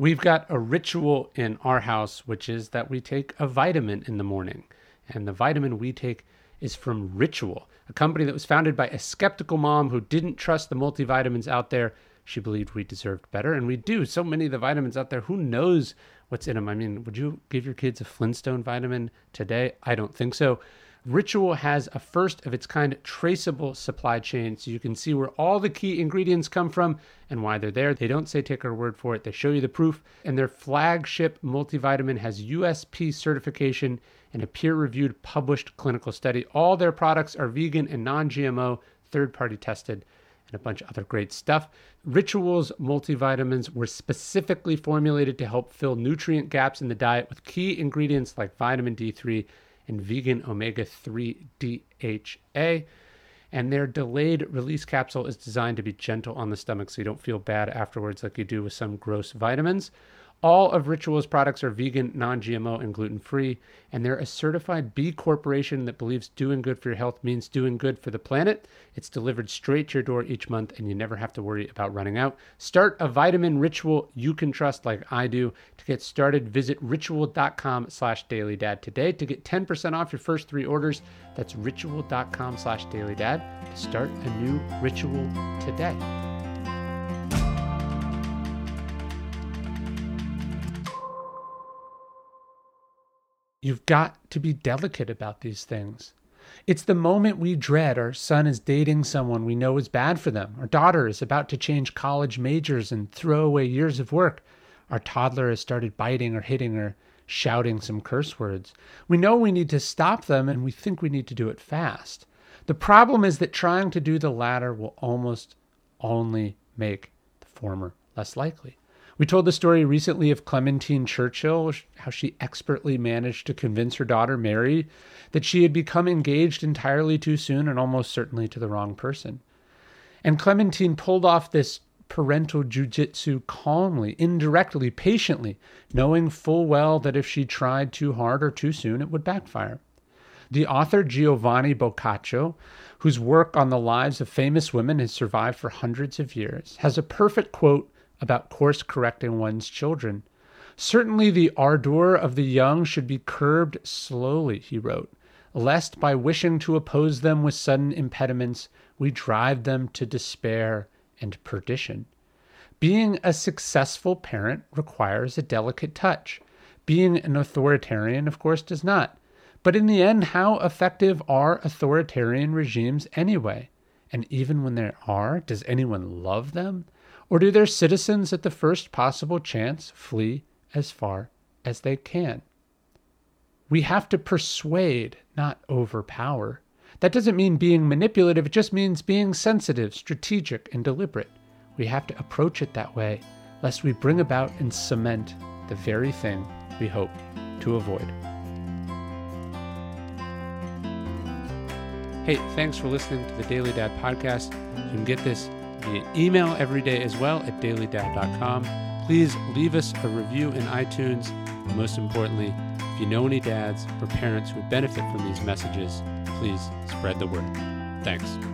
We've got a ritual in our house, which is that we take a vitamin in the morning. And the vitamin we take is from Ritual, a company that was founded by a skeptical mom who didn't trust the multivitamins out there. She believed we deserved better, and we do. So many of the vitamins out there, who knows what's in them? I mean, would you give your kids a Flintstone vitamin today? I don't think so. Ritual has a first of its kind traceable supply chain, so you can see where all the key ingredients come from and why they're there. They don't say take our word for it, they show you the proof. And their flagship multivitamin has USP certification and a peer reviewed published clinical study. All their products are vegan and non GMO, third party tested and a bunch of other great stuff. Rituals multivitamins were specifically formulated to help fill nutrient gaps in the diet with key ingredients like vitamin D3 and vegan omega 3 DHA. And their delayed release capsule is designed to be gentle on the stomach so you don't feel bad afterwards like you do with some gross vitamins. All of Ritual's products are vegan, non GMO, and gluten free, and they're a certified B Corporation that believes doing good for your health means doing good for the planet. It's delivered straight to your door each month, and you never have to worry about running out. Start a vitamin ritual you can trust like I do. To get started, visit ritual.com slash dailydad today to get 10% off your first three orders. That's ritual.com slash dailydad to start a new ritual today. You've got to be delicate about these things. It's the moment we dread our son is dating someone we know is bad for them. Our daughter is about to change college majors and throw away years of work. Our toddler has started biting or hitting or shouting some curse words. We know we need to stop them and we think we need to do it fast. The problem is that trying to do the latter will almost only make the former less likely. We told the story recently of Clementine Churchill, how she expertly managed to convince her daughter Mary that she had become engaged entirely too soon and almost certainly to the wrong person. And Clementine pulled off this parental jujitsu calmly, indirectly, patiently, knowing full well that if she tried too hard or too soon, it would backfire. The author Giovanni Boccaccio, whose work on the lives of famous women has survived for hundreds of years, has a perfect quote about course correcting one's children. Certainly, the ardor of the young should be curbed slowly, he wrote, lest by wishing to oppose them with sudden impediments, we drive them to despair and perdition. Being a successful parent requires a delicate touch. Being an authoritarian, of course, does not. But in the end, how effective are authoritarian regimes anyway? And even when there are, does anyone love them? Or do their citizens at the first possible chance flee as far as they can? We have to persuade, not overpower. That doesn't mean being manipulative, it just means being sensitive, strategic, and deliberate. We have to approach it that way, lest we bring about and cement the very thing we hope to avoid. Hey, thanks for listening to the Daily Dad podcast. You can get this via email every day as well at dailydad.com. Please leave us a review in iTunes. And most importantly, if you know any dads or parents who would benefit from these messages, please spread the word. Thanks.